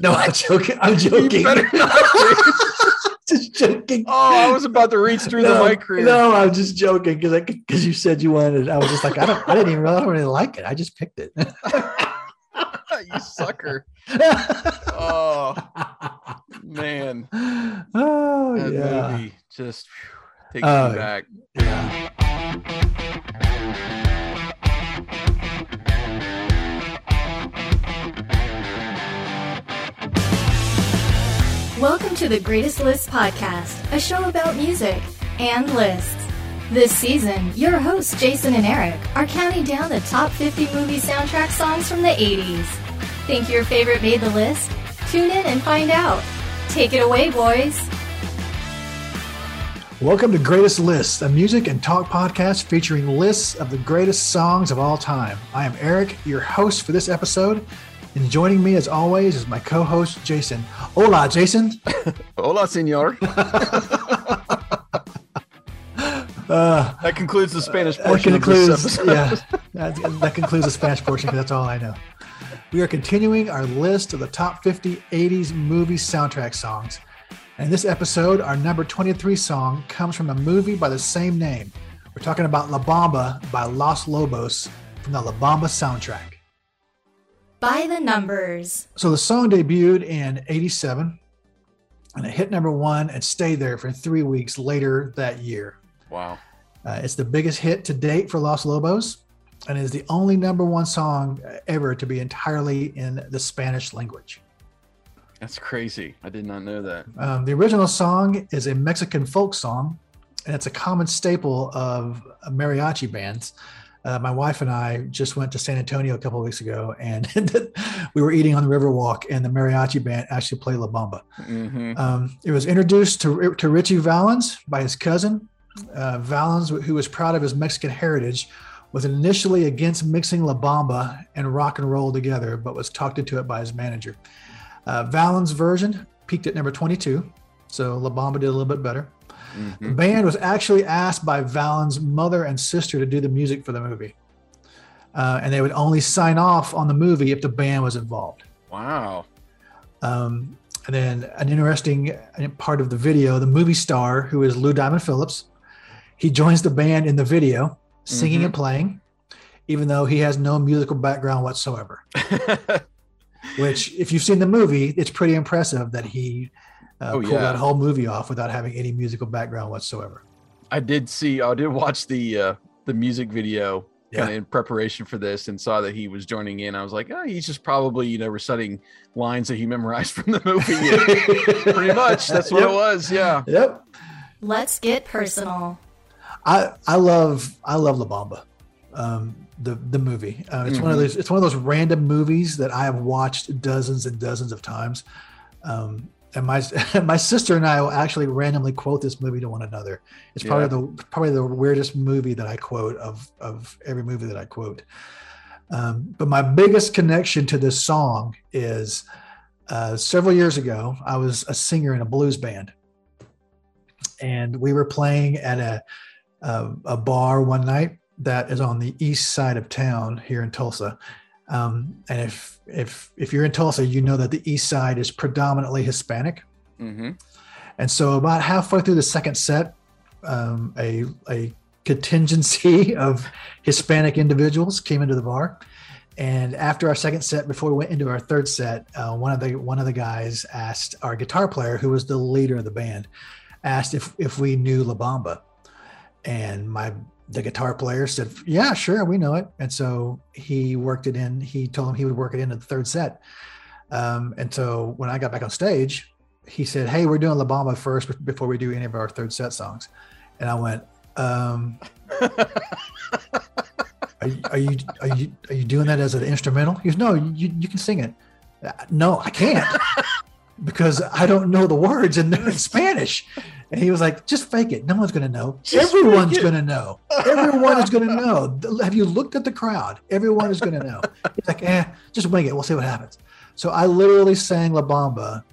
No, I'm joking. I'm joking. just joking. Oh, I was about to reach through no, the mic. No, I'm just joking because because you said you wanted. it. I was just like, I don't. I didn't even. I don't really like it. I just picked it. you sucker. Oh man, oh that yeah. movie just takes Oh, me back. Yeah. Welcome to the Greatest Lists podcast, a show about music and lists. This season, your hosts Jason and Eric are counting down the top 50 movie soundtrack songs from the 80s. Think your favorite made the list? Tune in and find out. Take it away, boys. Welcome to Greatest Lists, a music and talk podcast featuring lists of the greatest songs of all time. I am Eric, your host for this episode, and joining me as always is my co-host Jason. Hola, Jason. Hola, senor. Uh, That concludes the Spanish that portion of concludes, yeah, that, that concludes the Spanish portion because that's all I know. We are continuing our list of the top 50 80s movie soundtrack songs. And in this episode, our number 23 song comes from a movie by the same name. We're talking about La Bamba by Los Lobos from the La Bamba soundtrack. By the numbers. So the song debuted in 87 and it hit number one and stayed there for three weeks later that year. Wow. Uh, it's the biggest hit to date for Los Lobos and is the only number one song ever to be entirely in the Spanish language. That's crazy. I did not know that. Um, the original song is a Mexican folk song, and it's a common staple of mariachi bands. Uh, my wife and I just went to San Antonio a couple of weeks ago, and we were eating on the Riverwalk, and the mariachi band actually played La Bamba. hmm Um, it was introduced to, to Ritchie Valens by his cousin. Uh, Valens, who was proud of his Mexican heritage, was initially against mixing La Bamba and rock and roll together, but was talked into it by his manager. Uh, Valens' version peaked at number 22, so La Bamba did a little bit better. The hmm band was actually asked by Valens' mother and sister to do the music for the movie. Uh, and they would only sign off on the movie if the band was involved. Wow. Um, and then an interesting part of the video, the movie star, who is Lou Diamond Phillips, he joins the band in the video, singing Mhm. and playing, even though he has no musical background whatsoever. Which, if you've seen the movie, it's pretty impressive that he uh, Oh, pulled yeah. that whole movie off without having any musical background whatsoever. I did see. I did watch the uh, the music video kind of Yeah. in preparation for this, and saw that he was joining in. I was like, oh, he's just probably you know reciting lines that he memorized from the movie. Pretty much, that's what Yep. it was. Yeah. Yep. Let's get personal. I I love I love La Bamba, um, the the movie. Uh, it's one of Mhm. those it's one of those random movies that I have watched dozens and dozens of times. Um, and my my sister and I will actually randomly quote this movie to one another. It's probably the probably the weirdest movie that I quote of of every movie that I quote. Um, but my biggest connection to this song is uh, several years ago. I was a singer in a blues band, and we were playing at a uh, a bar one night that is on the east side of town here in Tulsa. Um, and if if if you're in Tulsa, you know that the east side is predominantly Hispanic. hmm And so about halfway through the second set, um, a a contingency of Hispanic individuals came into the bar. And after our second set, before we went into our third set, uh, one of the one of the guys asked our guitar player, who was the leader of the band, asked if if we knew La Bamba. And my the guitar player said, "Yeah, sure, we know it." And so he worked it in. He told him he would work it into the third set. Um, and so when I got back on stage, he said, "Hey, we're doing La Bamba first before we do any of our third set songs." And I went, um, are, you- are you are you are you doing that as an instrumental?" He goes, "No, you you can sing it." "Uh, No, I can't because I don't know the words in, in Spanish. And he was like, "Just fake it. No one's going to know. Just Everyone's going to know. Everyone is going to know. Have you looked at the crowd? Everyone is going to know." He's like, "Eh, just wing it. We'll see what happens." So I literally sang La Bamba,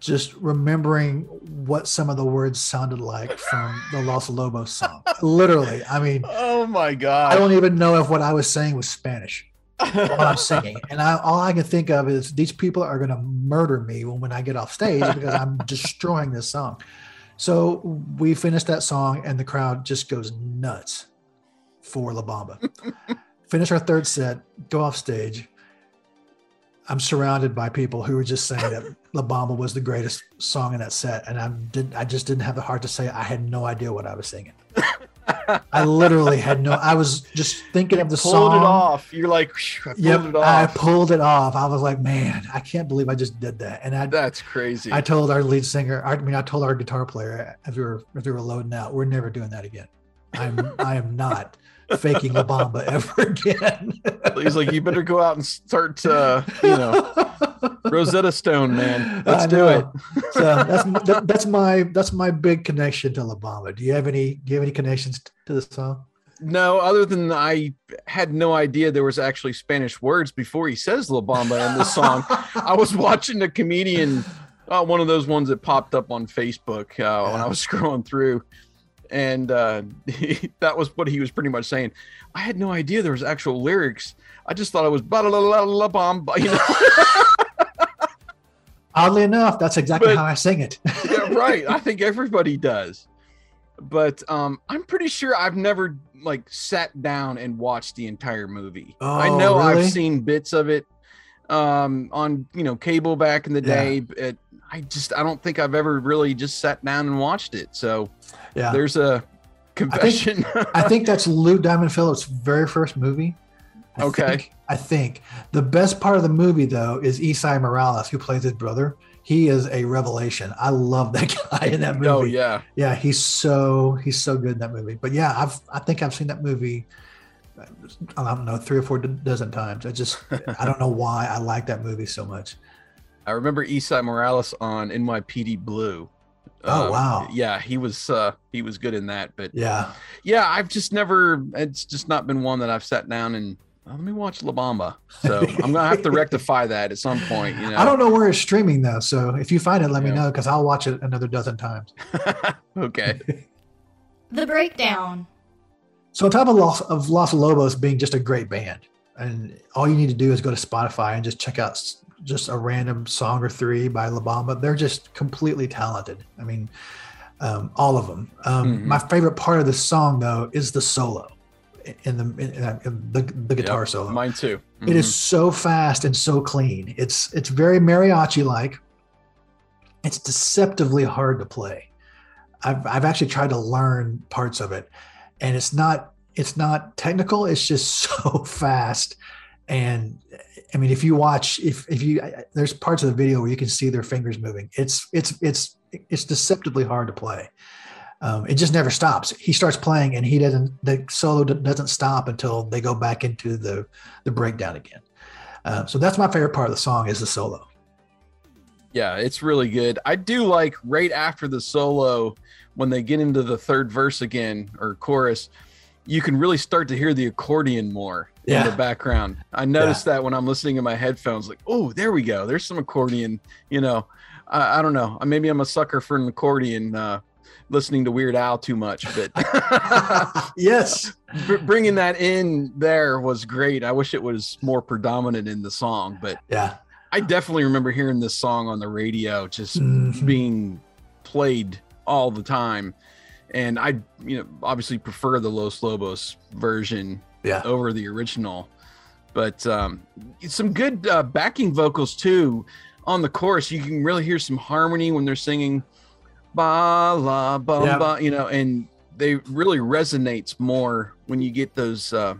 just remembering what some of the words sounded like from the Los Lobos song. literally, I mean, Oh my god. I don't even know if what I was saying was Spanish. while I'm singing. And I, all I can think of is these people are going to murder me when, when I get off stage because I'm destroying this song. So we finish that song and the crowd just goes nuts for La Bamba. finish our third set, go off stage. I'm surrounded by people who were just saying that La Bamba was the greatest song in that set, and I didn't. I just didn't have the heart to say I had no idea what I was singing. I literally had no. I was just thinking of the pulled song. it off. You're like, I pulled Yep, it off. I pulled it off. I was like, man, I can't believe I just did that. And I, That's crazy. I told our lead singer. I mean, I told our guitar player as we were as we were loading out, we're never doing that again. I'm I am not faking La Bamba ever again. He's like, you better go out and start, uh, you know, Rosetta Stone, man. Let's do it. so that's that, that's my that's my big connection to La Bamba. Do you have any do you have any connections to the song? No, other than I had no idea there was actually Spanish words before he says La Bamba in this song. I was watching a comedian, uh, one of those ones that popped up on Facebook uh, when I was scrolling through, and uh, that was what he was pretty much saying. I had no idea there was actual lyrics. I just thought it was ba la la la bamba, you know. Oddly enough, that's exactly But- how I sing it. yeah, right. I think everybody does. But um, I'm pretty sure I've never like sat down and watched the entire movie. I Oh, know really? I've seen bits of it um, on you know cable back in the Yeah. day. But I just I don't think I've ever really just sat down and watched it. So Yeah. there's a confession. I think that's Lou Diamond Phillips' very first movie. I Okay. Think, I think the best part of the movie though is Esai Morales, who plays his brother. He is a revelation. I love that guy in that oh, movie. oh yeah. yeah, he's so he's so good in that movie. But yeah, I've I think I've seen that movie. I don't know three or four dozen times. I just I don't know why I like that movie so much. I remember Eastside Morales on NYPD Blue. Oh, Um, wow. Yeah, he was uh he was good in that, but Yeah, yeah, I've just never. It's just not been one that I've sat down and "Oh, let me watch La Bamba. So I'm gonna have to rectify that at some point. You know. I don't know where it's streaming though. So if you find it, let me know because I'll watch it another dozen times. okay. The Breakdown. So on top of Los, of Los Lobos being just a great band, and all you need to do is go to Spotify and just check out s- just a random song or three by La Bamba. They're just completely talented. I mean, um, all of them. Um, Mhm. My favorite part of the song though is the solo, in the in, in the, the guitar Yep, solo. Mine too. It is Mhm. so fast and so clean. It's it's very mariachi like. It's deceptively hard to play. I've I've actually tried to learn parts of it, and it's not it's not technical. It's just so fast, and I mean, if you watch, if if you there's parts of the video where you can see their fingers moving. It's it's it's it's deceptively hard to play. Um, it just never stops. He starts playing, and he doesn't. The solo doesn't stop until they go back into the the breakdown again. Uh, so that's my favorite part of the song is the solo. Yeah, it's really good. I do like right after the solo when they get into the third verse again or chorus, you can really start to hear the accordion more in the background. I noticed that when I'm listening in my headphones, like, oh, there we go. There's some accordion. You know, I, I don't know. Maybe I'm a sucker for an accordion. Uh, listening to Weird Al too much, but yes. br- bringing that in there was great. I wish it was more predominant in the song, but Yeah. I definitely remember hearing this song on the radio, just Mhm. being played all the time. And I, you know, obviously prefer the Los Lobos version Yeah. over the original. But um, some good uh, backing vocals too on the chorus. You can really hear some harmony when they're singing ba la ba Yeah. ba, you know, and they really resonates more when you get those. Uh,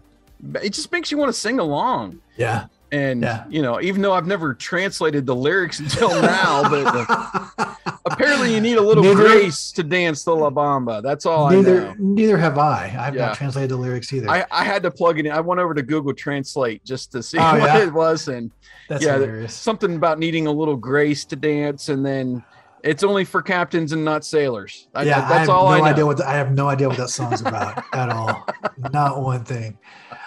it just makes you want to sing along. Yeah. And Yeah. you know, even though I've never translated the lyrics until now, but apparently you need a little Neither- grace to dance the La Bamba. That's all I neither know. neither have I. I've Yeah. not translated the lyrics either. I, I had to plug it in. I went over to Google Translate just to see Oh, what yeah? it was, and That's yeah, hilarious. something about needing a little grace to dance, and then it's only for captains and not sailors. I, yeah, that's have all no I know. idea what the, I have no idea what that song's about at all. Not one thing.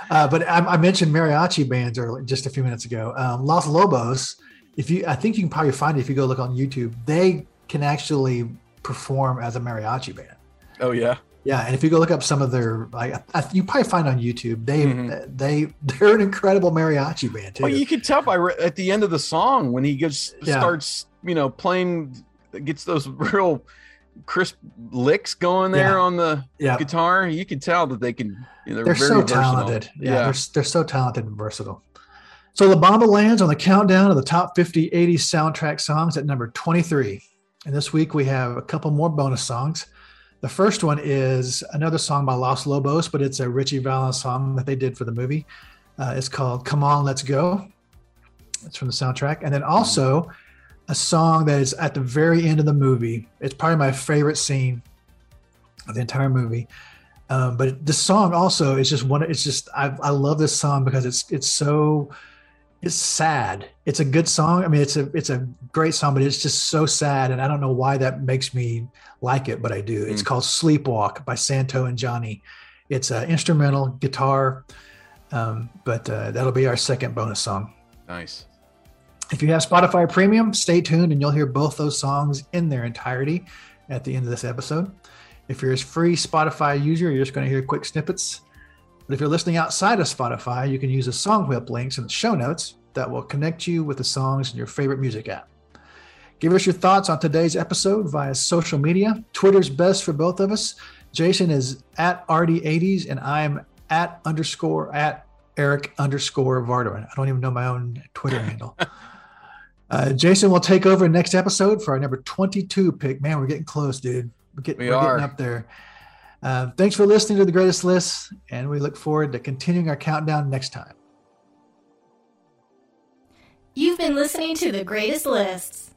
Uh, but I, I mentioned mariachi bands earlier, just a few minutes ago. Um, Los Lobos. If you, I think you can probably find it if you go look on YouTube. They can actually perform as a mariachi band. oh yeah, Yeah, and if you go look up some of their, like, you probably find on YouTube, they mm-hmm. they they're an incredible mariachi band too. Well, you can tell by at the end of the song when he just yeah. starts, you know, playing, gets those real crisp licks going there yeah. on the yeah. guitar. You can tell that they can. You know, they're, they're so versatile. talented. Yeah, yeah, They're, they're so talented and versatile. So La Bamba lands on the countdown of the top 50 80s soundtrack songs at number 23. And this week we have a couple more bonus songs. The first one is another song by Los Lobos, but it's a Ritchie Valens song that they did for the movie. Uh, it's called Come On, Let's Go. It's from the soundtrack. And then also a song that is at the very end of the movie. It's probably my favorite scene of the entire movie. Um, but the song also is just one. It's just I, I love this song because it's it's so it's sad. It's a good song. I mean, it's a it's a great song, but it's just so sad, and I don't know why that makes me like it, but I do. It's mm. called "Sleepwalk" by Santo and Johnny. It's an instrumental guitar, um, but uh, that'll be our second bonus song. Nice. If you have Spotify Premium, stay tuned, and you'll hear both those songs in their entirety at the end of this episode. If you're a free Spotify user, you're just going to hear quick snippets. But if you're listening outside of Spotify, you can use the Songwhip links in the show notes that will connect you with the songs in your favorite music app. Give us your thoughts on today's episode via social media. Twitter's best for both of us. Jason is at RD80s and I'm at underscore at Eric underscore Vardeman. I don't even know my own Twitter handle. Uh, Jason will take over next episode for our number 22 pick. Man, we're getting close, dude. We're, get, we we're getting up there. Uh, thanks for listening to the greatest list, and we look forward to continuing our countdown next time. You've been listening to the greatest list.